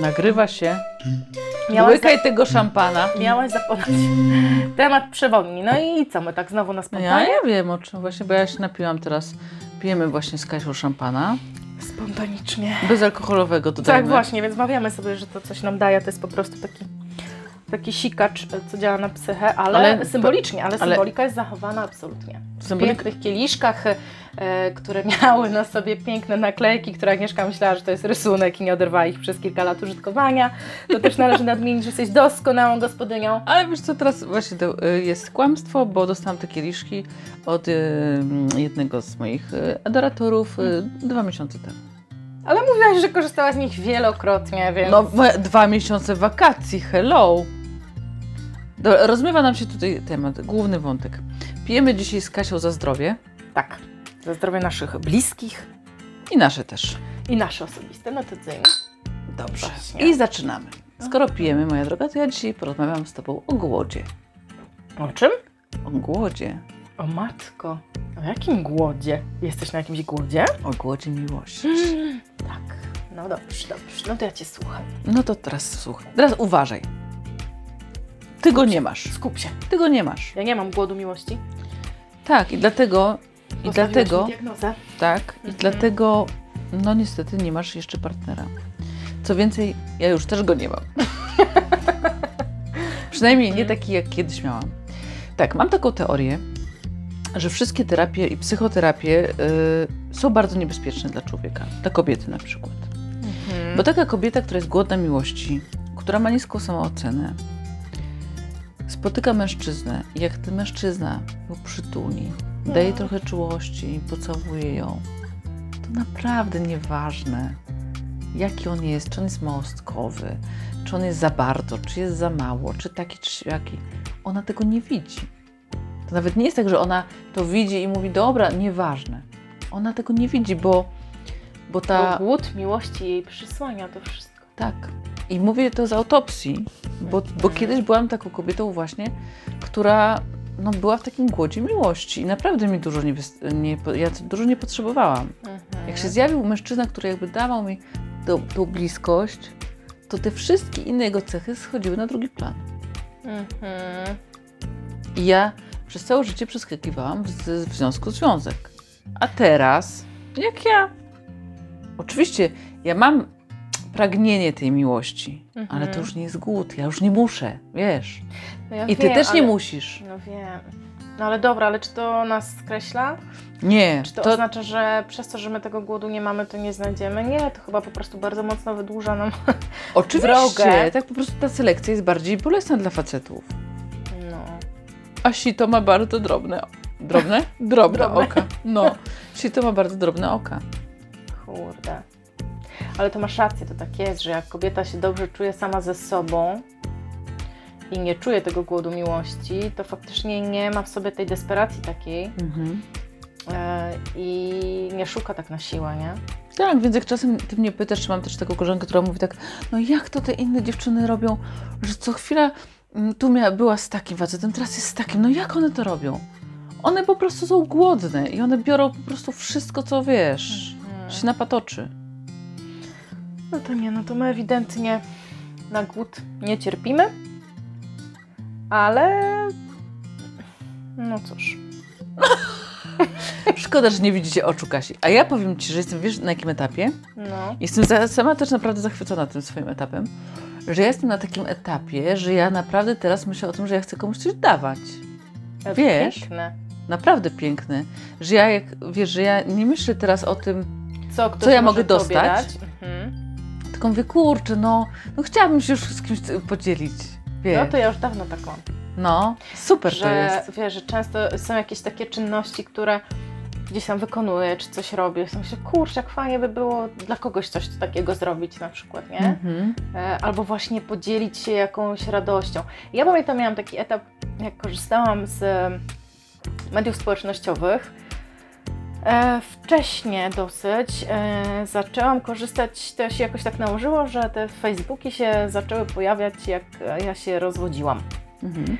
Nagrywa się. Miałaś, Łykaj tego szampana. za, miałaś zapodać temat przewodni. No i co, my tak znowu na spontanie? ja nie wiem o czym właśnie, bo ja się napiłam teraz. Pijemy właśnie z Kasią szampana. Spontanicznie. Bezalkoholowego dodajmy. Tak, właśnie, więc mawiamy sobie, że to coś nam daje, to jest po prostu taki, taki sikacz, co działa na psychę, ale, Ale- symbolicznie, ale, ale- symbolika jest zachowana absolutnie. W pięknych kieliszkach, e, które miały na sobie piękne naklejki, które Agnieszka myślała, że to jest rysunek i nie oderwała ich przez kilka lat użytkowania. To też należy nadmienić, że jesteś doskonałą gospodynią. Ale wiesz co, teraz właśnie to y, jest kłamstwo, bo dostałam te kieliszki od y, jednego z moich adoratorów dwa miesiące temu. Ale mówiłaś, że korzystałaś z nich wielokrotnie, więc... No, dwa miesiące wakacji, hello! Rozmywa nam się tutaj temat, główny wątek. Pijemy dzisiaj z Kasią za zdrowie Tak, za zdrowie naszych bliskich i nasze też. i nasze osobiste. No to co? Dobrze. Właśnie. I zaczynamy. Skoro pijemy, moja droga, to ja dzisiaj porozmawiam z Tobą o głodzie. O czym? O głodzie. O matko, o jakim głodzie? Jesteś na jakimś głodzie? O głodzie miłości. Tak. No dobrze, dobrze. No to ja Cię słucham. No to teraz słuchaj. Teraz uważaj. Ty go nie masz. Skup się. Ty go nie masz. Ja nie mam głodu miłości. Tak, i dlatego, i dlatego, tak, i Mhm. dlatego, no niestety nie masz jeszcze partnera. Co więcej, ja już też go nie mam. Przynajmniej nie taki, jak kiedyś miałam. Tak, mam taką teorię, że wszystkie terapie i psychoterapie y, są bardzo niebezpieczne dla człowieka, dla kobiety na przykład. Mhm. Bo taka kobieta, która jest głodna miłości, która ma niską samoocenę, spotyka mężczyznę i jak ten mężczyzna ją przytuli, daje trochę czułości, pocałuje ją, to naprawdę nieważne, jaki on jest, czy on jest małostkowy, czy on jest za bardzo, czy jest za mało, czy taki, czy siaki. Ona tego nie widzi. To nawet nie jest tak, że ona to widzi i mówi, dobra, nieważne. Ona tego nie widzi, bo, bo ta... Bo głód miłości jej przysłania to wszystko. Tak. I mówię to z autopsji, bo, bo kiedyś byłam taką kobietą właśnie, która no, była w takim głodzie miłości i naprawdę mi dużo nie, nie, ja dużo nie potrzebowałam. Mhm. Jak się zjawił mężczyzna, który jakby dawał mi tą, bliskość, to te wszystkie inne jego cechy schodziły na drugi plan. Mhm. I ja przez całe życie przeskakiwałam w, w związku związek. A teraz, jak ja? Oczywiście, ja mam pragnienie tej miłości, Mhm. ale to już nie jest głód, ja już nie muszę, wiesz. No ja I ty wiem, też nie ale- musisz. No wiem. No ale dobra, ale czy to nas skreśla? Nie, Czy to, to, oznacza, że przez to, że my tego głodu nie mamy, to nie znajdziemy? Nie, to chyba po prostu bardzo mocno wydłuża nam. oczywiście, drogę. tak po prostu ta selekcja jest bardziej bolesna dla facetów. No. A sito ma bardzo drobne, drobne? Drobne, Drobne. oka. No, sito ma bardzo drobne oka. Kurde. Ale to masz rację, to tak jest, że jak kobieta się dobrze czuje sama ze sobą i nie czuje tego głodu miłości, to faktycznie nie ma w sobie tej desperacji takiej Mhm. e, i nie szuka tak na siłę, nie? Tak, więc jak czasem ty mnie pytasz, czy mam też taką koleżankę, która mówi tak, no jak to te inne dziewczyny robią, że co chwila mm, tu miała, była z takim facetem, teraz jest z takim, no jak one to robią? One po prostu są głodne i one biorą po prostu wszystko, co wiesz, Mhm. się napatoczy. No to nie, no to my ewidentnie na głód nie cierpimy, ale no cóż. Szkoda, że nie widzicie oczu Kasi. A ja powiem Ci, że jestem, wiesz, na jakim etapie? No. Jestem za, sama też naprawdę zachwycona tym swoim etapem, że ja jestem na takim etapie, że ja naprawdę teraz myślę o tym, że ja chcę komuś coś dawać. Wiesz? Piękne. Naprawdę piękny. Że ja, jak, wiesz, że ja nie myślę teraz o tym, Co, Co ja mogę dostać? Dać? Tylko mówię, kurczę, no, no chciałabym się już z kimś podzielić. Wiesz? No to ja już dawno tak mam. No, super to że jest. wiesz, że często są jakieś takie czynności, które gdzieś tam wykonuję, czy coś robię. I myślę, kurczę, jak fajnie by było dla kogoś coś takiego zrobić na przykład, nie? Mhm. E, Albo właśnie podzielić się jakąś radością. Ja pamiętam, miałam taki etap, jak korzystałam z mediów społecznościowych. E, wcześnie dosyć e, zaczęłam korzystać, to się jakoś tak nałożyło, że te Facebooki się zaczęły pojawiać, jak ja się rozwodziłam. Mhm.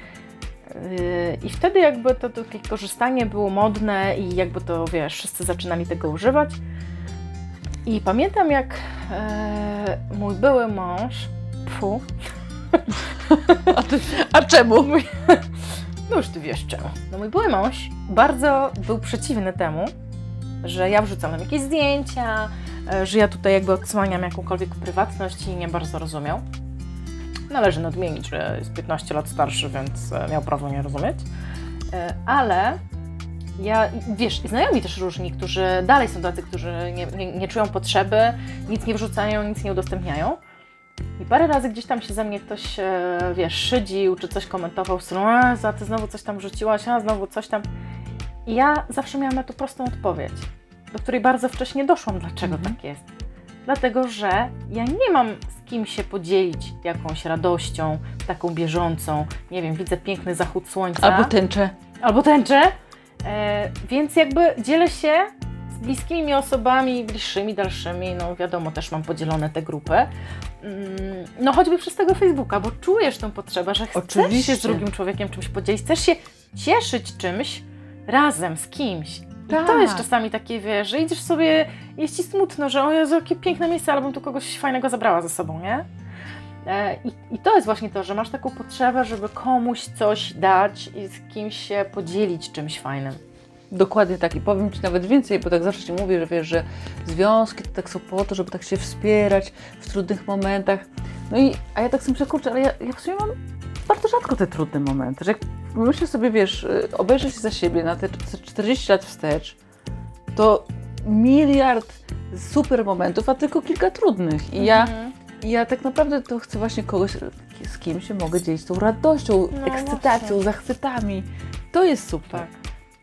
Yy, I wtedy jakby to takie korzystanie było modne i jakby to, wiesz, wszyscy zaczynali tego używać. I pamiętam, jak e, mój były mąż, fu, A, ty, a czemu? no już ty wiesz czemu. No mój były mąż bardzo był przeciwny temu, że ja wrzucam jakieś zdjęcia, e, że ja tutaj jakby odsłaniam jakąkolwiek prywatność i nie bardzo rozumiał. Należy nadmienić, że jest 15 lat starszy, więc e, miał prawo nie rozumieć. E, Ale ja, wiesz, znajomi też różni, którzy dalej są tacy, którzy nie, nie, nie czują potrzeby, nic nie wrzucają, nic nie udostępniają. I parę razy gdzieś tam się ze mnie ktoś, wiesz, szydził, czy coś komentował stylu, a ty znowu coś tam wrzuciłaś, a znowu coś tam. I ja zawsze miałam na to prostą odpowiedź, do której bardzo wcześnie doszłam, dlaczego Mhm. tak jest. Dlatego, że ja nie mam z kim się podzielić jakąś radością, taką bieżącą. Nie wiem, widzę piękny zachód słońca Albo tęczę. albo tęczę. E, więc jakby dzielę się z bliskimi mi osobami, bliższymi, dalszymi. No wiadomo, też mam podzielone te grupy. Mm, no choćby przez tego Facebooka, bo czujesz tą potrzebę, że chcesz Oczywiście. się z drugim człowiekiem czymś podzielić, chcesz się cieszyć czymś razem z kimś. I to Tak. jest czasami takie, wiesz, że idziesz sobie, jest ci smutno, że o Jezu, jakie piękne miejsce, ale bym tu kogoś fajnego zabrała ze sobą, nie? E, I, I to jest właśnie to, że masz taką potrzebę, żeby komuś coś dać i z kimś się podzielić czymś fajnym. Dokładnie tak. I powiem Ci nawet więcej, bo tak zawsze Ci mówię, że wiesz, że związki to tak są po to, żeby tak się wspierać w trudnych momentach. No i, a ja tak sobie myślę, kurczę, ale ja, ja w sumie mam bardzo rzadko te trudne momenty, że jak myślę sobie, wiesz, y, obejrzę się za siebie na te 40 lat wstecz, to miliard super momentów, a tylko kilka trudnych. I ja, Mhm. ja tak naprawdę to chcę właśnie kogoś, z kim się mogę dzielić tą radością, No ekscytacją, właśnie. zachwytami. To jest super. Tak.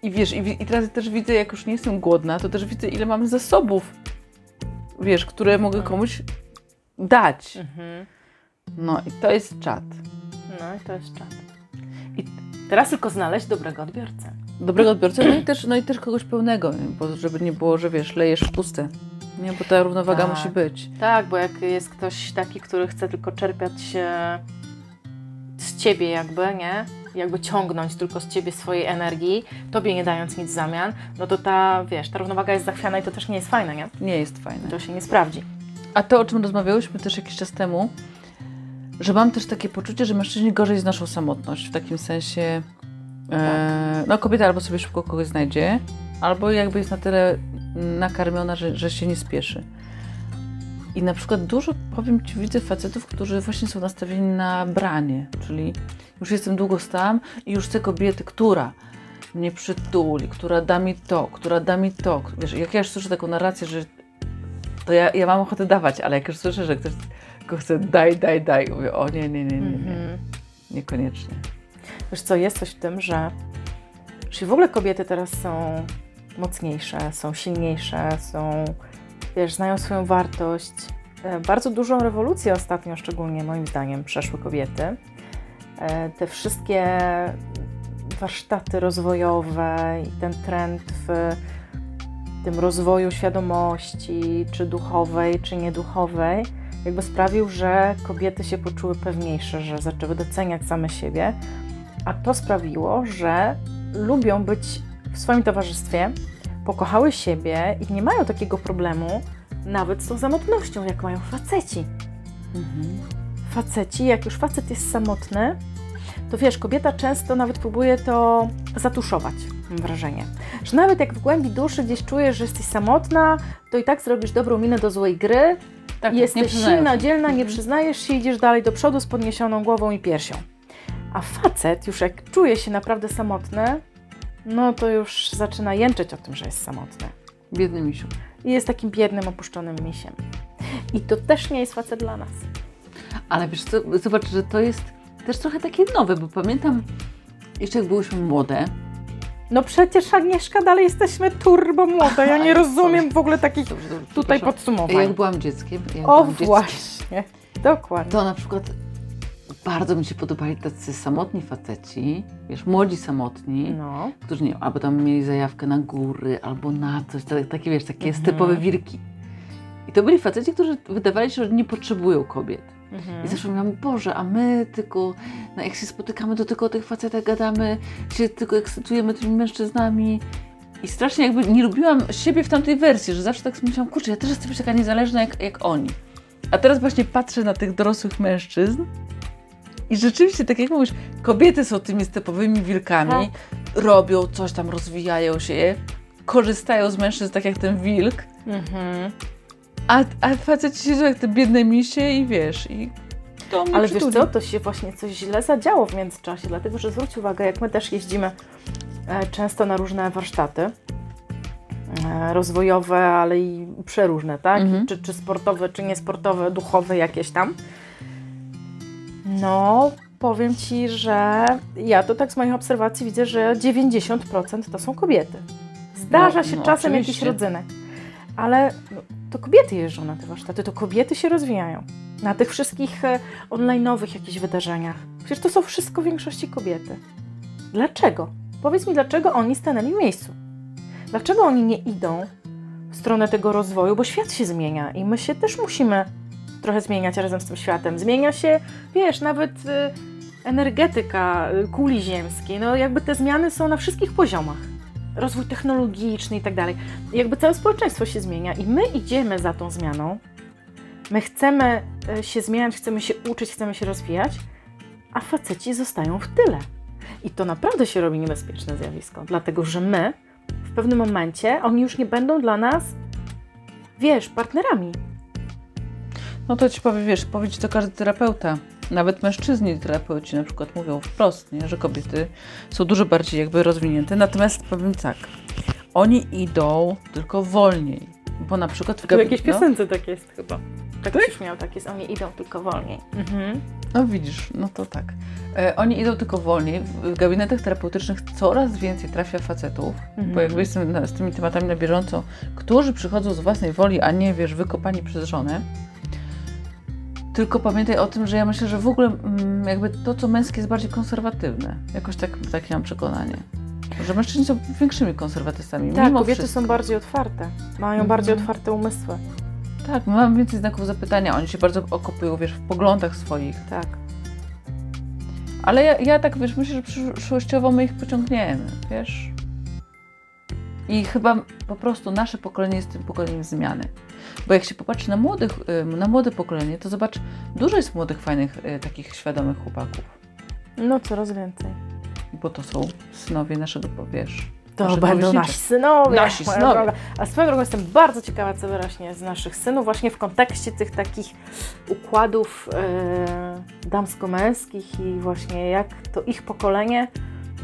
I wiesz, i, i teraz też widzę, jak już nie jestem głodna, to też widzę, ile mam zasobów, wiesz, które mogę komuś dać. Mhm. No i to jest czat. No i to jest czat. I- teraz tylko znaleźć dobrego odbiorcę. Dobrego odbiorcę, no i też, no i też kogoś pełnego, nie? bo żeby nie było, że wiesz, lejesz w puste. Nie, bo ta równowaga Tak. musi być. Tak, bo jak jest ktoś taki, który chce tylko czerpiać z ciebie jakby, nie? Jakby ciągnąć tylko z ciebie swojej energii, tobie nie dając nic w zamian, no to ta, wiesz, ta równowaga jest zachwiana i to też nie jest fajne, nie? Nie jest fajne. To się nie sprawdzi. A to, o czym rozmawiałyśmy też jakiś czas temu, że mam też takie poczucie, że mężczyźni gorzej znoszą samotność, w takim sensie, e, no kobieta albo sobie szybko kogoś znajdzie, albo jakby jest na tyle nakarmiona, że, że się nie spieszy. I na przykład dużo, powiem Ci, widzę facetów, którzy właśnie są nastawieni na branie, czyli już jestem długo tam i już chcę kobiety, która mnie przytuli, która da mi to, która da mi to. Wiesz, jak ja już słyszę taką narrację, że to ja, ja mam ochotę dawać, ale jak już słyszę, że ktoś tylko chce daj, daj, daj, mówię, o nie, nie, nie, nie, nie, Mhm. niekoniecznie. Wiesz co, jest coś w tym, że czy w ogóle kobiety teraz są mocniejsze, są silniejsze, są, wiesz, znają swoją wartość. E, Bardzo dużą rewolucję ostatnio, szczególnie moim zdaniem, przeszły kobiety. E, Te wszystkie warsztaty rozwojowe i ten trend w tym rozwoju świadomości, czy duchowej, czy nieduchowej, jakby sprawił, że kobiety się poczuły pewniejsze, że zaczęły doceniać same siebie, a to sprawiło, że lubią być w swoim towarzystwie, pokochały siebie i nie mają takiego problemu nawet z tą samotnością, jak mają faceci. Mhm. Faceci, jak już facet jest samotny, to wiesz, kobieta często nawet próbuje to zatuszować, mam wrażenie. Że nawet jak w głębi duszy gdzieś czujesz, że jesteś samotna, to i tak zrobisz dobrą minę do złej gry, Tak, jesteś przyznają silna, dzielna, nie przyznajesz się, idziesz dalej do przodu z podniesioną głową i piersią. A facet, już jak czuje się naprawdę samotny, no to już zaczyna jęczeć o tym, że jest samotny. Biedny misiu. I jest takim biednym, opuszczonym misiem. I to też nie jest facet dla nas. Ale wiesz co, zobacz, że to jest też trochę takie nowe, bo pamiętam jeszcze jak byłyśmy młode, No przecież Agnieszka, dalej jesteśmy turbo młode. Ja nie rozumiem w ogóle takich dobrze, dobrze, tutaj podsumowań. jak byłam dzieckiem, jak O byłam dzieckiem, właśnie, dokładnie. to na przykład bardzo mi się podobali tacy samotni faceci, wiesz, młodzi samotni, No, którzy nie albo tam mieli zajawkę na góry, albo na coś, tak- takie wiesz, takie Mhm. typowe wirki. I to byli faceci, którzy wydawali się, że nie potrzebują kobiet. Mhm. I zawsze mówiłam, Boże, a my tylko, no jak się spotykamy, to tylko o tych facetach gadamy, się tylko ekscytujemy tymi mężczyznami. I strasznie jakby nie lubiłam siebie w tamtej wersji, że zawsze tak myślałam, kurczę, ja też chcę być taka niezależna jak, jak oni. A teraz właśnie patrzę na tych dorosłych mężczyzn i rzeczywiście, tak jak mówisz, kobiety są tymi stepowymi wilkami, robią coś tam, rozwijają się, korzystają z mężczyzn tak jak ten wilk, Mhm. A, a faceci siedzą jak te biedne misie i wiesz, i to Ale wiesz co, to się właśnie coś źle zadziało w międzyczasie, dlatego że zwróć uwagę, jak my też jeździmy e, często na różne warsztaty e, rozwojowe, ale i przeróżne, tak? Mhm. Czy, czy sportowe, czy niesportowe, duchowe jakieś tam. No, powiem Ci, że ja to tak z moich obserwacji widzę, że 90% to są kobiety. Zdarza No, się no, czasem jakiś oczywiście. rodzynek, ale to kobiety jeżdżą na te warsztaty, to kobiety się rozwijają. Na tych wszystkich e, online'owych jakichś wydarzeniach. Przecież to są wszystko w większości kobiety. Dlaczego? Powiedz mi, dlaczego oni stanęli w miejscu? Dlaczego oni nie idą w stronę tego rozwoju? Bo świat się zmienia i my się też musimy trochę zmieniać razem z tym światem. Zmienia się, wiesz, nawet y, energetyka y, kuli ziemskiej. No jakby te zmiany są na wszystkich poziomach. Rozwój technologiczny i tak dalej. Jakby całe społeczeństwo się zmienia i my idziemy za tą zmianą. My chcemy y, się zmieniać, chcemy się uczyć, chcemy się rozwijać, a faceci zostają w tyle. I to naprawdę się robi niebezpieczne zjawisko, dlatego że my w pewnym momencie oni już nie będą dla nas, wiesz, partnerami. No to ci powiem, wiesz, powiedzieć to każdy terapeuta. Nawet mężczyźni terapeuci na przykład mówią wprost, nie, że kobiety są dużo bardziej jakby rozwinięte. Natomiast powiem tak, oni idą tylko wolniej. Bo na przykład w To w jakiejś no, piosence tak jest chyba. Tak już miał tak jest, oni idą tylko wolniej. Mhm. no widzisz, no to tak. E, oni idą tylko wolniej. W gabinetach terapeutycznych coraz więcej trafia facetów, Mhm. bo jakby jestem z tymi tematami na bieżąco, którzy przychodzą z własnej woli, a nie, wiesz, wykopani przez żonę. Tylko pamiętaj o tym, że ja myślę, że w ogóle mm, jakby to, co męskie jest bardziej konserwatywne. Jakoś tak, takie mam przekonanie. Że mężczyźni są większymi konserwatystami. Tak, mimo kobiety wszystko. są bardziej otwarte, mają Mhm. bardziej otwarte umysły. Tak, my mamy więcej znaków zapytania. Oni się bardzo okopują, wiesz, w poglądach swoich. Tak. Ale ja, ja tak, wiesz, myślę, że przyszłościowo my ich pociągniemy, wiesz. I chyba po prostu nasze pokolenie jest tym pokoleniem zmiany. Bo jak się popatrzy na, młodych, na młode pokolenie, to zobacz, dużo jest młodych, fajnych, y, takich świadomych chłopaków. No coraz więcej. Bo to są synowie naszego, wiesz, To będą nasi synowie. Nasi synowie. A swoją drogą jestem bardzo ciekawa, co wyrośnie z naszych synów, właśnie w kontekście tych takich układów e, damsko-męskich i właśnie jak to ich pokolenie,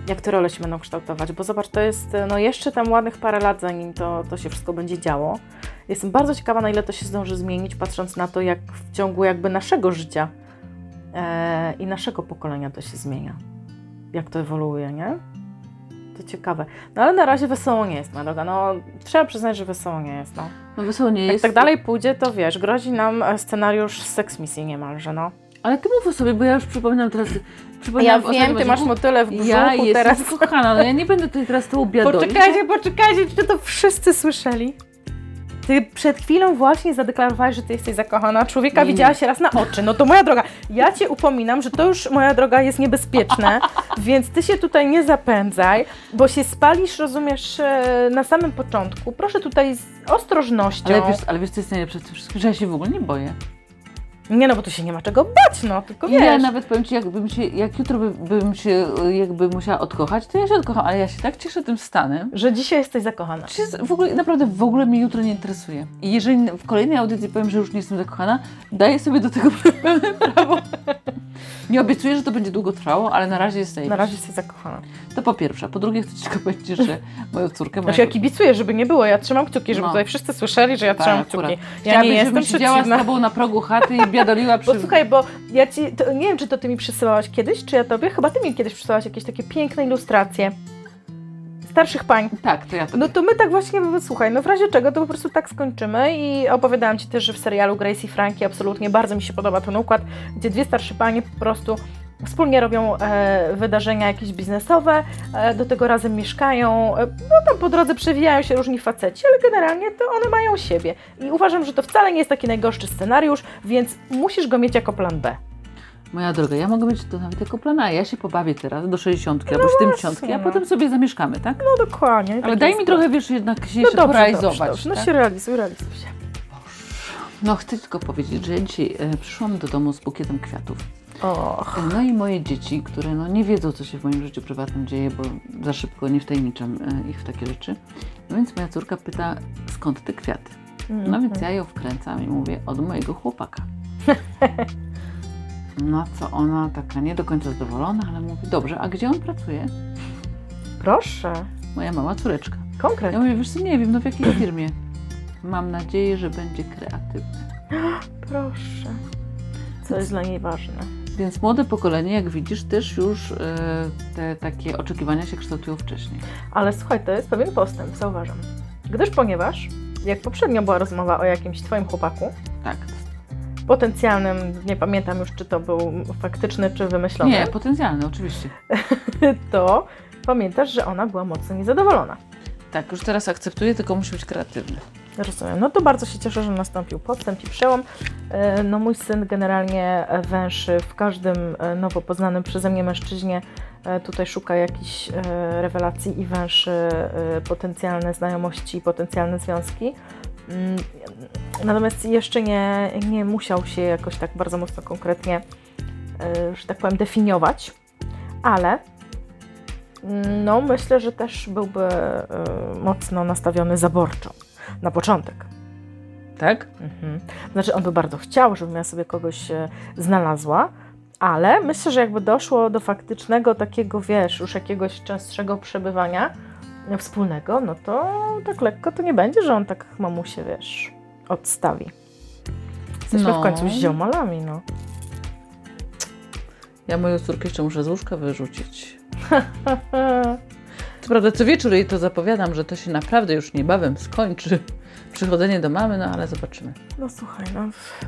jak te role się będą kształtować. Bo zobacz, to jest e, no jeszcze tam ładnych parę lat, zanim to, to się wszystko będzie działo. Jestem bardzo ciekawa, na ile to się zdąży zmienić, patrząc na to, jak w ciągu jakby naszego życia e, i naszego pokolenia to się zmienia. Jak to ewoluuje, nie? To ciekawe. No ale na razie wesoło nie jest, moja droga. No trzeba przyznać, że wesoło nie jest, no. No wesoło nie Jak jest. tak dalej pójdzie, to wiesz, grozi nam e, scenariusz Sex Misji niemalże, no. Ale ty mów o sobie, bo ja już przypominam teraz. Ja wiem, ty masz motyle w brzuchu Ja jestem teraz. kochana, no ja nie będę tutaj teraz tą biadolić. Poczekajcie, poczekajcie, czy to wszyscy słyszeli? Ty przed chwilą właśnie zadeklarowałeś, że ty jesteś zakochana. Człowieka Nie, nie. widziałaś raz na oczy. No to moja droga, ja cię upominam, że to już, moja droga, jest niebezpieczne, więc ty się tutaj nie zapędzaj, bo się spalisz, rozumiesz, e, na samym początku. Proszę tutaj z ostrożnością. Ale wiesz, ale wiesz, co jest najlepsze w tym wszystkim, że ja się w ogóle nie boję. Nie no, bo tu się nie ma czego bać, no, tylko wiesz. Ja nawet powiem Ci, jakbym się, jak jutro by, bym się jakby musiała odkochać, to ja się odkocham, ale ja się tak cieszę tym stanem, Że dzisiaj jesteś zakochana. się w ogóle, naprawdę w ogóle mnie jutro nie interesuje. I jeżeli w kolejnej audycji powiem, że już nie jestem zakochana, daję sobie do tego pełne prawo. Nie obiecuję, że to będzie długo trwało, ale na razie jest Na razie jesteś zakochana. To po pierwsze. Po drugie chcę Ci tylko powiedzieć, że moją córkę... Znaczy ja kibicuję, żeby nie było. Ja trzymam kciuki, żeby No. tutaj wszyscy słyszeli, że ja Tak, trzymam akurat. kciuki. Ja Chciałabym, nie jestem siedziała z przeciwna. Tobą na progu chaty i biadoliła przy... Bo słuchaj, bo ja ci, to, nie wiem, czy to ty mi przysyłałaś kiedyś, czy ja tobie, chyba ty mi kiedyś przysyłałaś jakieś takie piękne ilustracje starszych pań. Tak, to ja to No to my tak właśnie, słuchaj, no w razie czego to po prostu tak skończymy i opowiadałam Ci też, że w serialu Grace i Frankie absolutnie bardzo mi się podoba ten układ, gdzie dwie starsze panie po prostu wspólnie robią e, wydarzenia jakieś biznesowe, e, do tego razem mieszkają, e, no tam po drodze przewijają się różni faceci, ale generalnie to one mają siebie i uważam, że to wcale nie jest taki najgorszy scenariusz, więc musisz go mieć jako plan B. Moja droga, ja mogę mieć to nawet jako plana. Ja się pobawię teraz do 60 albo 70, a no. potem sobie zamieszkamy, tak? No dokładnie. Ale tak daj jest. mi trochę, wiesz, jednak się no dobrze, porealizować. Dobrze, dobrze. No tak? się realizuj, realizuj się. No chcę tylko powiedzieć, że ja dzisiaj e, przyszłam do domu z bukietem kwiatów. Och, No i moje dzieci, które no nie wiedzą, co się w moim życiu prywatnym dzieje, bo za szybko nie wtajemniczam e, ich w takie rzeczy. No więc moja córka pyta, skąd te kwiaty? No więc ja ją wkręcam i mówię, od mojego chłopaka. No co ona taka nie do końca zadowolona, ale mówi, dobrze, a gdzie on pracuje? Proszę, Moja mała córeczka. Ja konkret. mówię, wiesz co, nie wiem, no w jakiej firmie. Mam nadzieję, że będzie kreatywny. Proszę. Co jest dla niej ważne. Więc młode pokolenie, jak widzisz, też już e, te takie oczekiwania się kształtują wcześniej. Ale słuchaj, to jest pewien postęp, zauważam. Gdyż ponieważ, jak poprzednio była rozmowa o jakimś twoim chłopaku, Tak. Potencjalnym, nie pamiętam już, czy to był faktyczny, czy wymyślony, Nie, potencjalny, oczywiście. to pamiętasz, że ona była mocno niezadowolona. Tak, już teraz akceptuję, tylko musi być kreatywny. Rozumiem. No to bardzo się cieszę, że nastąpił podstęp i przełom. E, No mój syn generalnie węszy w każdym e, nowo poznanym przeze mnie mężczyźnie. e, Tutaj szuka jakichś rewelacji i węszy potencjalne znajomości i potencjalne związki. Mm, Natomiast jeszcze nie, nie musiał się jakoś tak bardzo mocno konkretnie, e, że tak powiem, definiować, ale mm, no myślę, że też byłby e, mocno nastawiony zaborczo na początek. Tak? Mhm. Znaczy, on by bardzo chciał, żebym ja sobie kogoś e, znalazła, ale myślę, że jakby doszło do faktycznego takiego, wiesz, już jakiegoś częstszego przebywania wspólnego, no to tak lekko to nie będzie, że on tak mamusie, wiesz, odstawi. Jesteśmy No. w końcu z ziomalami, no. Ja moją córkę jeszcze muszę z łóżka wyrzucić. Co prawda co wieczór jej to zapowiadam, że to się naprawdę już niebawem skończy. Przychodzenie do mamy, no ale zobaczymy. No słuchaj, no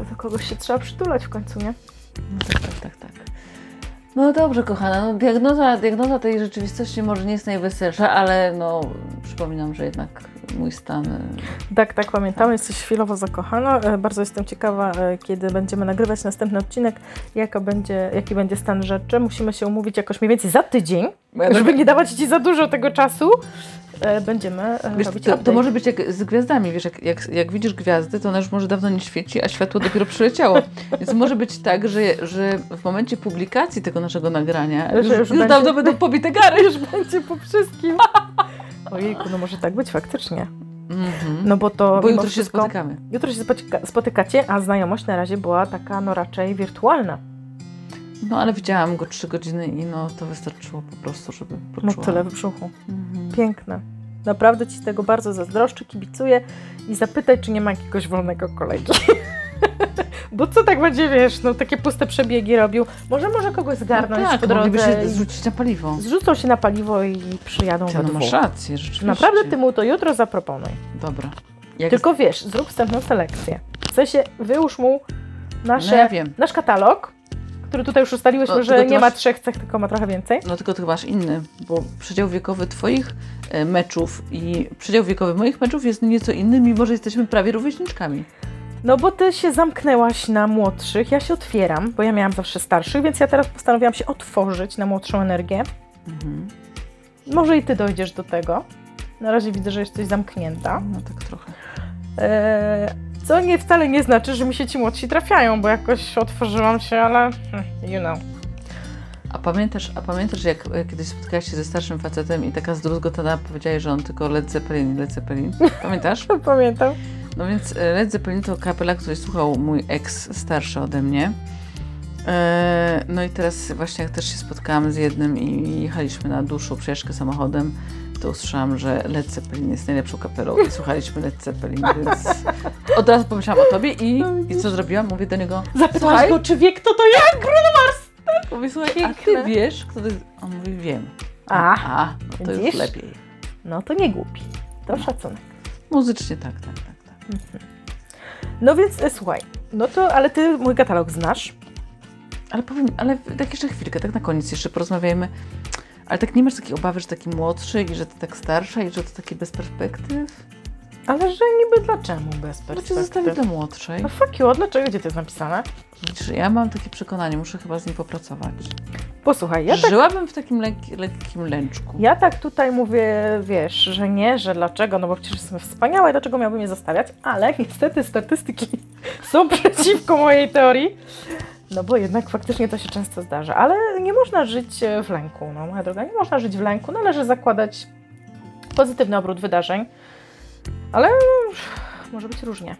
do kogoś się trzeba przytulać w końcu, nie? No tak, tak, tak, tak. No dobrze, kochana, no diagnoza, diagnoza tej rzeczywistości może nie jest najweselsza, ale no przypominam, że jednak mój stan... y, Tak, tak, pamiętam. Jesteś chwilowo zakochana. E, Bardzo jestem ciekawa, e, kiedy będziemy nagrywać następny odcinek, jaka będzie, jaki będzie stan rzeczy. Musimy się umówić jakoś mniej więcej za tydzień, żeby droga- nie dawać Ci za dużo tego czasu. E, Będziemy e, Wiesz, robić to, to może być jak z gwiazdami, wiesz, jak, jak, jak widzisz gwiazdy, to ona już może dawno nie świeci, a światło dopiero przyleciało. Więc może być tak, że, że w momencie publikacji tego naszego nagrania Że już, już już, będzie- dawno będą pobite gary. już będzie po wszystkim. Ojejku, no może tak być faktycznie. Mhm. No bo to Bo jutro się wszystko, spotykamy. Jutro się spotyka, spotykacie, a znajomość na razie była taka no raczej wirtualna. No ale widziałam go trzy godziny i no to wystarczyło po prostu, żeby poczuła. No tyle w brzuchu. Mhm. Piękne. Naprawdę Ci tego bardzo zazdroszczę, kibicuję i zapytaj, czy nie ma jakiegoś wolnego kolegi. Bo co tak będzie, wiesz, no takie puste przebiegi robił. Może może kogoś zgarnąć no tak, po drodze się i zrzucić na paliwo. zrzucą się na paliwo i przyjadą Ty, we no dwóch. masz rację, rzeczywiście. Naprawdę Ty mu to jutro zaproponuj. Dobra. Jak Tylko wiesz, zrób wstępną selekcję. W sensie wyłóż mu nasze, No ja wiem. nasz katalog, który tutaj już ustaliłyśmy, No, że ty nie ma masz- trzech cech, tylko ma trochę więcej. No tylko ty masz inny, bo przedział wiekowy Twoich e, meczów i przedział wiekowy moich meczów jest nieco inny, mimo że jesteśmy prawie rówieśniczkami. No bo ty się zamknęłaś na młodszych, ja się otwieram, bo ja miałam zawsze starszych, więc ja teraz postanowiłam się otworzyć na młodszą energię. Mhm. Może i ty dojdziesz do tego. Na razie widzę, że jesteś zamknięta. No tak trochę. Eee, co nie wcale nie znaczy, że mi się ci młodsi trafiają, bo jakoś otworzyłam się, ale hmm, you know. A pamiętasz, a pamiętasz jak e, kiedyś spotkałaś się ze starszym facetem i taka zdruzgotana powiedziałaś, że on tylko Led Zeppelin, Led Zeppelin? Pamiętasz? Pamiętam. No więc e, Led Zeppelin to kapela, której słuchał mój ex starszy ode mnie. E, No i teraz właśnie jak też się spotkałam z jednym i jechaliśmy na dłuższą przejażdżkę samochodem, to usłyszałam, że Led Zeppelin jest najlepszą kapelą i słuchaliśmy Led Zeppelin, więc od razu pomyślałam o tobie i, i co zrobiłam? Mówię do niego, Zapytałaś go, czy wie, kto to jest? mówię, słuchaj, a ty Piękne. wiesz, kto to jest? On mówi, wiem. A, A, no to już widzisz? lepiej. no to nie głupi. To szacunek. Muzycznie tak, tak, tak. Tak. No więc e, słuchaj, no to, ale ty mój katalog znasz. Ale powiem, ale tak jeszcze chwilkę, tak na koniec jeszcze porozmawiajmy. Ale tak nie masz takiej obawy, że taki młodszy i że ty tak starsza i że to takie bez perspektyw? Ale że niby dlaczego bez Bo cię zostawi perspektywy? do młodszej. No fuck you, dlaczego? Gdzie to jest napisane? Widzisz, ja mam takie przekonanie, muszę chyba z nim popracować. Posłuchaj, ja tak, Żyłabym w takim lek- lekkim lęczku. ja tak tutaj mówię, wiesz, że nie, że dlaczego, no bo przecież jestem wspaniała i dlaczego miałbym je zostawiać, ale niestety statystyki są przeciwko mojej teorii. No bo jednak faktycznie to się często zdarza, ale nie można żyć e, w lęku, no moja droga, nie można żyć w lęku, należy zakładać pozytywny obrót wydarzeń, ale może być różnie.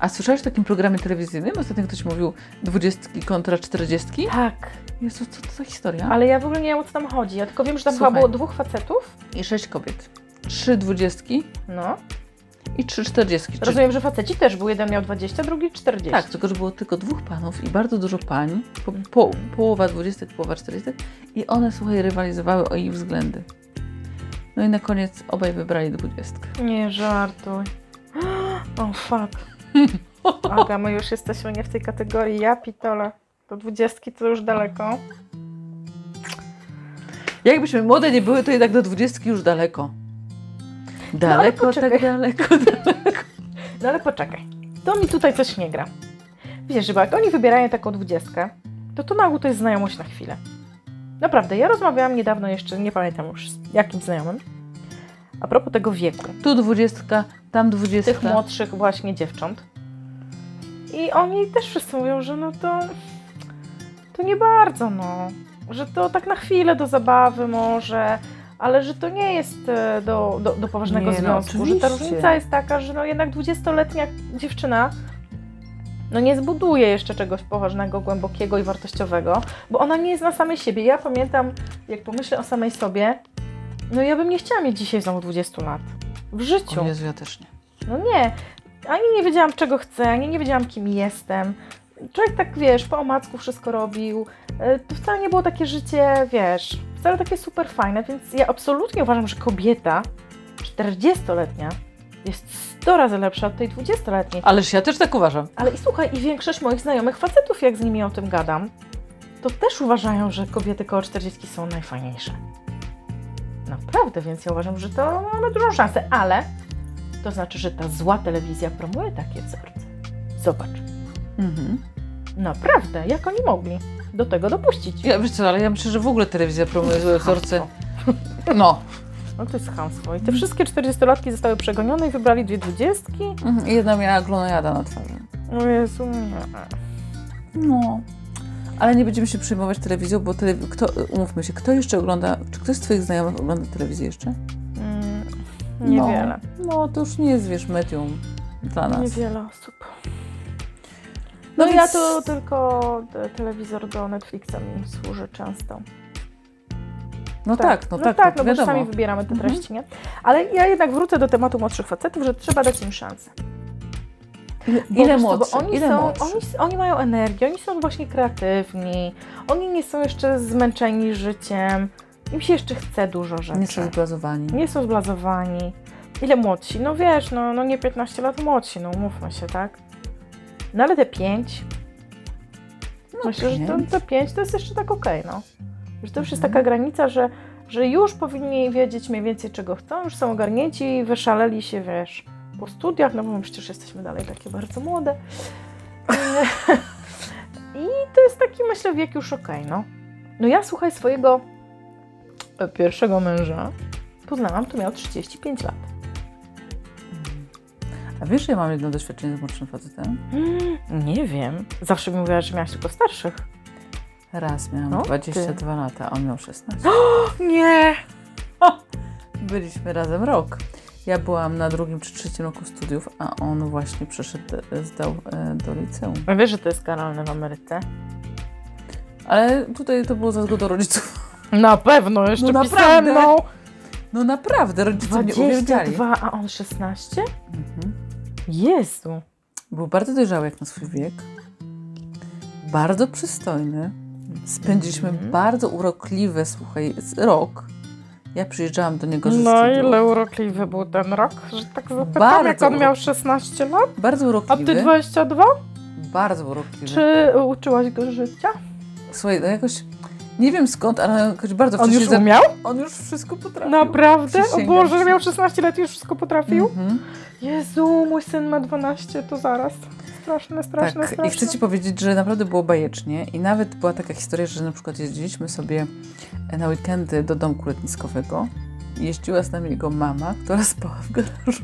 A słyszałeś o takim programie telewizyjnym? Ostatnio ktoś mówił dwudziestki kontra czterdziestki. Tak, Jezu, co to za historia? ale ja w ogóle nie wiem o co tam chodzi, ja tylko wiem, że tam Słuchaj. chyba było dwóch facetów, I sześć kobiet. Trzy dwudziestki no. i trzy czterdziestki. Czyli- Rozumiem, że faceci też był, jeden miał 20, drugi 40. Tak, tylko że było tylko dwóch panów i bardzo dużo pań. Po, po, połowa dwudziestek, połowa czterdziestek. I one, słuchaj, rywalizowały o ich względy. No i na koniec obaj wybrali dwudziestkę. Nie żartuj. O fuck. Aga, my już jesteśmy nie w tej kategorii. Ja pitole. Do dwudziestki to już daleko. Jakbyśmy młode nie były, to jednak do dwudziestki już daleko. Daleko, poczekaj. tak daleko. No ale poczekaj. To mi tutaj coś nie gra. Wiesz, bo jak oni wybierają taką dwudziestkę, to to na ogół to jest znajomość na chwilę. Naprawdę, ja rozmawiałam niedawno jeszcze, nie pamiętam już z jakim znajomym, a propos tego wieku. Tu dwudziestka, tam dwudziestka. tych młodszych właśnie dziewcząt. I oni też wszyscy mówią, że no to, to nie bardzo, no. Że to tak na chwilę do zabawy może, ale że to nie jest e, do, do, do poważnego Nie, no, związku. że ta różnica jest taka, że no jednak 20-letnia dziewczyna no nie zbuduje jeszcze czegoś poważnego, głębokiego i wartościowego, bo ona nie jest na samej siebie. Ja pamiętam, jak pomyślę o samej sobie, no ja bym nie chciała mieć dzisiaj znowu 20 lat. W życiu. O Jezu, ja też nie. No nie, ani nie wiedziałam czego chcę, ani nie wiedziałam kim jestem. Człowiek tak, wiesz, po omacku wszystko robił. E, To wcale nie było takie życie, wiesz, wcale takie super fajne, więc ja absolutnie uważam, że kobieta 40-letnia jest 100 razy lepsza od tej 20-letniej. Ależ ja też tak uważam. Ale i słuchaj, i większość moich znajomych facetów, jak z nimi o tym gadam, to też uważają, że kobiety koło 40 są najfajniejsze. Naprawdę, więc ja uważam, że to mamy dużą szansę, ale to znaczy, że ta zła telewizja promuje takie wzorce. Zobacz, Mhm. naprawdę, jak oni mogli do tego dopuścić? Ja, wiesz co, ale ja myślę, że w ogóle telewizja promuje złe wzorce. No. No to jest chamstwo. I te wszystkie 40-latki zostały przegonione i wybrali dwie dwudziestki? Mhm. I Jedna miała glonojada na twarzy. O Jezu, nie. No. Ale nie będziemy się przejmować telewizją, bo telewi- kto, umówmy się, kto jeszcze ogląda, czy ktoś z Twoich znajomych ogląda telewizję jeszcze? Mm, niewiele. No, no to już nie jest, wiesz, medium dla nas. Niewiele osób. No No, ja więc- to tylko te- telewizor do Netflixa mi służy często. No tak, no, tak, tak, to no bo wiadomo. sami wybieramy te Mhm. treści, nie? Ale ja jednak wrócę do tematu młodszych facetów, że trzeba dać im szansę. Ile, Bo ile bo młodszy? Oni, ile są, młodszy? oni, oni mają energię, oni są właśnie kreatywni, oni nie są jeszcze zmęczeni życiem, im się jeszcze chce dużo rzeczy. Nie są zblazowani. Nie są zblazowani. Ile młodsi? No wiesz, no, no nie 15 lat młodsi, no umówmy się, tak? No ale te 5, No, myślę, że pięć. to, te 5 to jest jeszcze tak okej, no. Że to już jest taka granica, że, że już powinni wiedzieć mniej więcej czego chcą, już są ogarnięci, wyszaleli się, wiesz, po studiach, no bo my przecież jesteśmy dalej takie bardzo młode. I to jest taki, myślę, wiek już okej, no. No ja, słuchaj, swojego e, pierwszego męża poznałam, to miał 35 lat. A wiesz, że ja mam jedno doświadczenie z młodszym facetem? Mm, nie wiem. Zawsze mi mówiłaś, że miałaś tylko starszych. Raz miałam O, 22 lata, a on miał 16. Nie! Byliśmy razem rok. Ja byłam na drugim czy trzecim roku studiów, a on właśnie przeszedł, e, zdał e, do liceum. A wiesz, że to jest karalne w Ameryce? Ale tutaj to było za zgodą rodziców. Na pewno, jeszcze No naprawdę? no. No naprawdę, rodzice mnie uwielbiali. 22, a on 16? Mhm. Jezu. Był bardzo dojrzały jak na swój wiek. Bardzo przystojny. Spędziliśmy Mhm. bardzo urokliwe, słuchaj, rok. Ja przyjeżdżałam do niego ze No studiów. ile urokliwy był ten rok, że tak zapytam, Bardzo jak on miał 16 lat? Bardzo A urokliwy. ty 22? Bardzo urokliwy. Czy uczyłaś go życia? Słuchaj, no jakoś Nie wiem skąd, ale jakoś bardzo On wcześnie... już umiał? On już wszystko potrafił. Naprawdę? O Boże, ci. miał 16 lat i już wszystko potrafił? Mhm. Jezu, mój syn ma 12, to zaraz. Straszne, straszne, Tak, straszne. i chcę Ci powiedzieć, że naprawdę było bajecznie i nawet była taka historia, że na przykład jeździliśmy sobie na weekendy do domku letniskowego i jeździła z nami jego mama, która spała w garażu.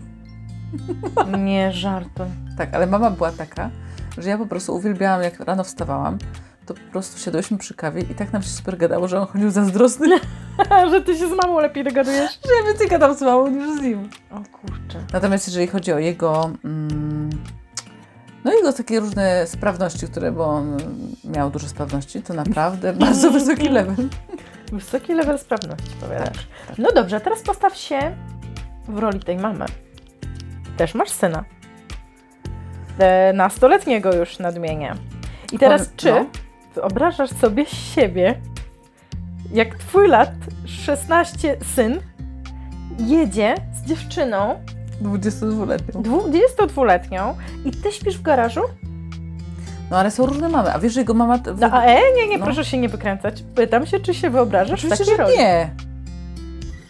Nie żartuj. Tak, ale mama była taka, że ja po prostu uwielbiałam, jak rano wstawałam, to po prostu siadłyśmy przy kawie i tak nam się super gadało, że on chodził zazdrosny, że ty się z mamą lepiej dogadujesz. że ja więcej gadam z mamą niż z nim. O kurczę. Natomiast jeżeli chodzi o jego, mm, no jego takie różne sprawności, które, bo on miał dużo sprawności, to naprawdę bardzo wysoki level. Wysoki level sprawności, powiadasz. tak. No dobrze, teraz postaw się w roli tej mamy. Też masz syna. E, nastoletniego już nadmienię. I teraz czy no. wyobrażasz sobie siebie, jak twój lat 16 syn jedzie z dziewczyną 22-letnią. 22-letnią i ty śpisz w garażu? No ale są różne mamy, a wiesz, że jego mama... w No, a e, nie, nie, No. proszę się nie wykręcać. Pytam się, czy się wyobrażasz w Oczywiście, takiej że nie.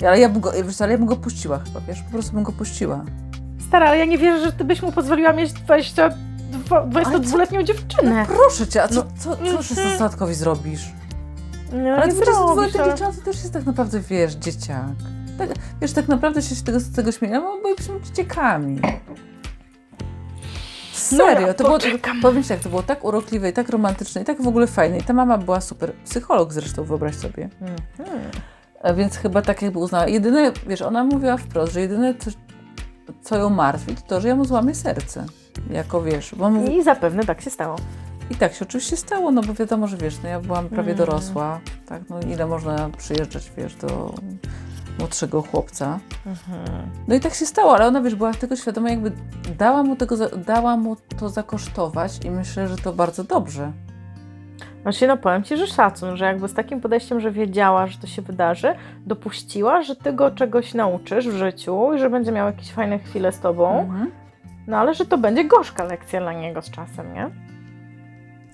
Ale ja bym go, wiesz, co, ale ja bym go puściła chyba, wiesz, po prostu bym go puściła. Stara, ale ja nie wierzę, że ty byś mu pozwoliła mieć 22 22-letnią dziewczynę. Proszę cię, a co, No, co, co mhm. szesnastolatkowi zrobisz? No, Ale nie 22 zrobisz, letnia ale... dziewczyna to też jest tak naprawdę, wiesz, dzieciak. Tak, wiesz, tak naprawdę się z tego, z tego śmieję, bo byliśmy dzieciakami. Serio, to było, powiem ci tak, to było tak urokliwe i tak romantyczne i tak w ogóle fajne. I ta mama była super, psycholog zresztą, wyobraź sobie. Mhm. A więc chyba tak jakby uznała. Jedyne, wiesz, ona mówiła wprost, że jedyne, co, co ją martwi, to to, że ja mu złamię serce. Jako, wiesz, bo on I zapewne tak się stało. i tak się oczywiście stało, no bo wiadomo, że wiesz, no ja byłam prawie Mm. dorosła, tak, no ile można przyjeżdżać, wiesz, do młodszego chłopca. No i tak się stało, ale ona, wiesz, była tego świadoma, jakby dała mu, tego, dała mu to zakosztować i myślę, że to bardzo dobrze. Właśnie no powiem Ci, że szacun, że jakby z takim podejściem, że wiedziała, że to się wydarzy, dopuściła, że Ty go czegoś nauczysz w życiu i że będzie miał jakieś fajne chwile z Tobą, Mhm. no ale że to będzie gorzka lekcja dla niego z czasem, nie?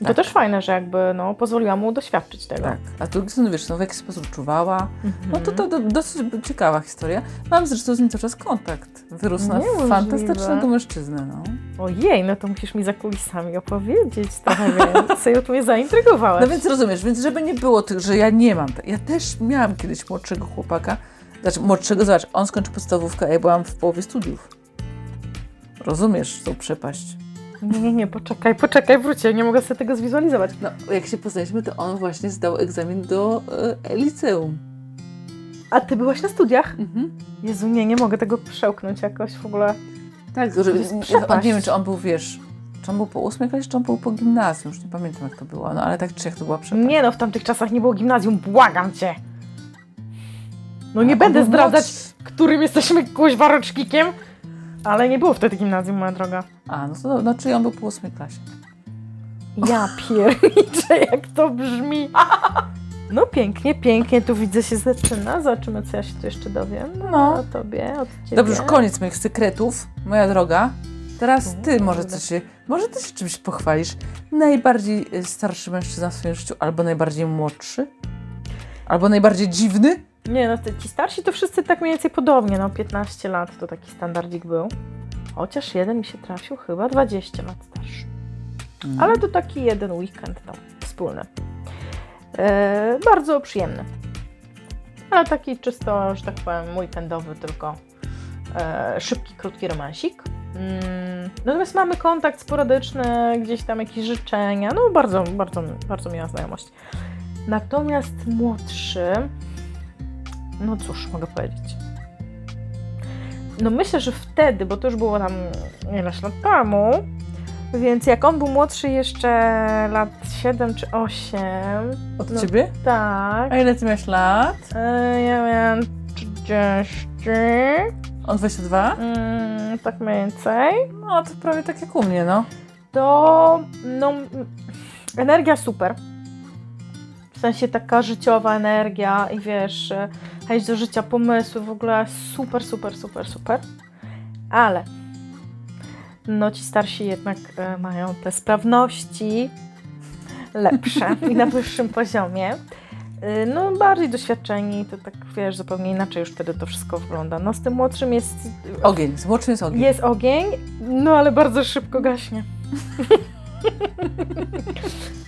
I To Tak. też fajne, że jakby no, pozwoliła mu doświadczyć tego. Tak, a strony, wiesz, no w jakiś sposób czuwała, Mhm. No to, to, to dosyć ciekawa historia. Mam zresztą z nim cały czas kontakt. Wyrósł na Niemożliwe. fantastycznego mężczyznę, no. Ojej, no to musisz mi za kulisami opowiedzieć trochę więcej, o to mnie zaintrygowałaś. No więc rozumiesz, więc żeby nie było tych, że ja nie mam. Ja też miałam kiedyś młodszego chłopaka. Znaczy młodszego, zobacz, on skończył podstawówkę, a ja byłam w połowie studiów. Rozumiesz tą przepaść. Nie, nie, nie, poczekaj, poczekaj, wróćcie, nie mogę sobie tego zwizualizować. No, jak się poznaliśmy, to on właśnie zdał egzamin do e, liceum. A ty byłaś na studiach? Mhm. Jezu, nie, nie mogę tego przełknąć jakoś w ogóle. Tak, że, jest ja, przepaść. nie wiem, czy on był, wiesz, czy on był po ósmej klasie, czy on był po gimnazjum, już nie pamiętam jak to było, no ale tak czy jak to była przepaść. Nie no, w tamtych czasach nie było gimnazjum, błagam cię. No A nie on będę zdradzać, którym jesteśmy kuźwa rocznikiem, ale nie było wtedy gimnazjum, moja droga. A, no to znaczy on był po ósmej klasie. Ja pierniczę, jak to brzmi. No pięknie, pięknie, tu widzę się zaczyna. Zobaczymy, co ja się tu jeszcze dowiem. No, No. o tobie, od ciebie. Dobrze, już koniec moich sekretów, moja droga. Teraz ty Kurde. może coś się, może ty się czymś pochwalisz. Najbardziej y, starszy mężczyzna w swoim życiu, albo najbardziej młodszy? Albo najbardziej dziwny? Nie no, ci starsi to wszyscy tak mniej więcej podobnie, no 15 lat to taki standardzik był. Chociaż jeden mi się trafił chyba 20 lat starszy. Ale to taki jeden weekend tam wspólny. E, bardzo przyjemny. Ale taki czysto, że tak powiem, weekendowy, tylko e, szybki, krótki romansik. Mm, natomiast mamy kontakt sporadyczny, gdzieś tam jakieś życzenia. No bardzo, bardzo, bardzo miła znajomość. Natomiast młodszy, no cóż, mogę powiedzieć. No myślę, że wtedy, bo to już było tam ileś lat temu, więc jak on był młodszy jeszcze lat 7 czy 8, Od no, ciebie? tak, A ile ty miałeś lat? e, ja miałam 30, On 22? mm, tak mniej więcej, No to prawie tak jak u mnie, no. to no, energia super. W sensie taka życiowa energia i wiesz, e, chęć do życia, pomysły, w ogóle super, super, super, super. Ale no ci starsi jednak e, mają te sprawności lepsze i na wyższym poziomie. Y, No bardziej doświadczeni, to tak wiesz, zupełnie inaczej już wtedy to wszystko wygląda. No z tym młodszym jest... Ogień, z młodszym jest ogień. Jest ogień, no ale bardzo szybko gaśnie.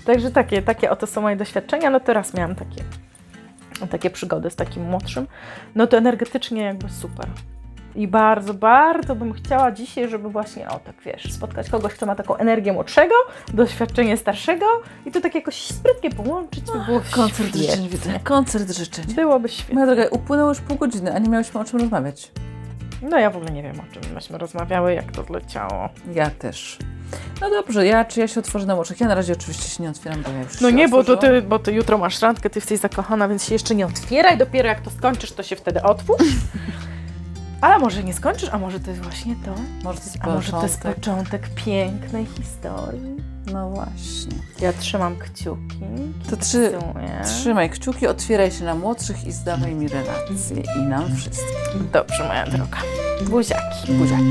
Także takie, takie oto są moje doświadczenia. No teraz miałam takie, takie przygody z takim młodszym. No to energetycznie jakby super. I bardzo, bardzo bym chciała dzisiaj, żeby właśnie, o tak wiesz, spotkać kogoś, kto ma taką energię młodszego, doświadczenie starszego i to tak jakoś sprytnie połączyć, by było Koncert świetnie. życzeń widzę. Koncert życzeń. Byłoby świetnie. Moja droga, upłynęło już pół godziny, a nie miałyśmy o czym rozmawiać. No ja w ogóle nie wiem, o czym myśmy rozmawiały, jak to zleciało. Ja też. No dobrze, ja czy ja się otworzę na oczach? Ja na razie oczywiście się nie otwieram, bo ja już No nie, bo to, ty, bo ty jutro masz randkę, ty jesteś zakochana, więc się jeszcze nie otwieraj. Dopiero jak to skończysz, to się wtedy otwórz. Ale może nie skończysz, a może to jest właśnie to? Może to jest A może to jest początek pięknej historii? No właśnie. Ja trzymam kciuki. To trzy, trzymaj kciuki, otwieraj się na młodszych i zdawaj mi relacje. I nam wszystkim. Dobrze, moja droga. Buziaki. Buziaki.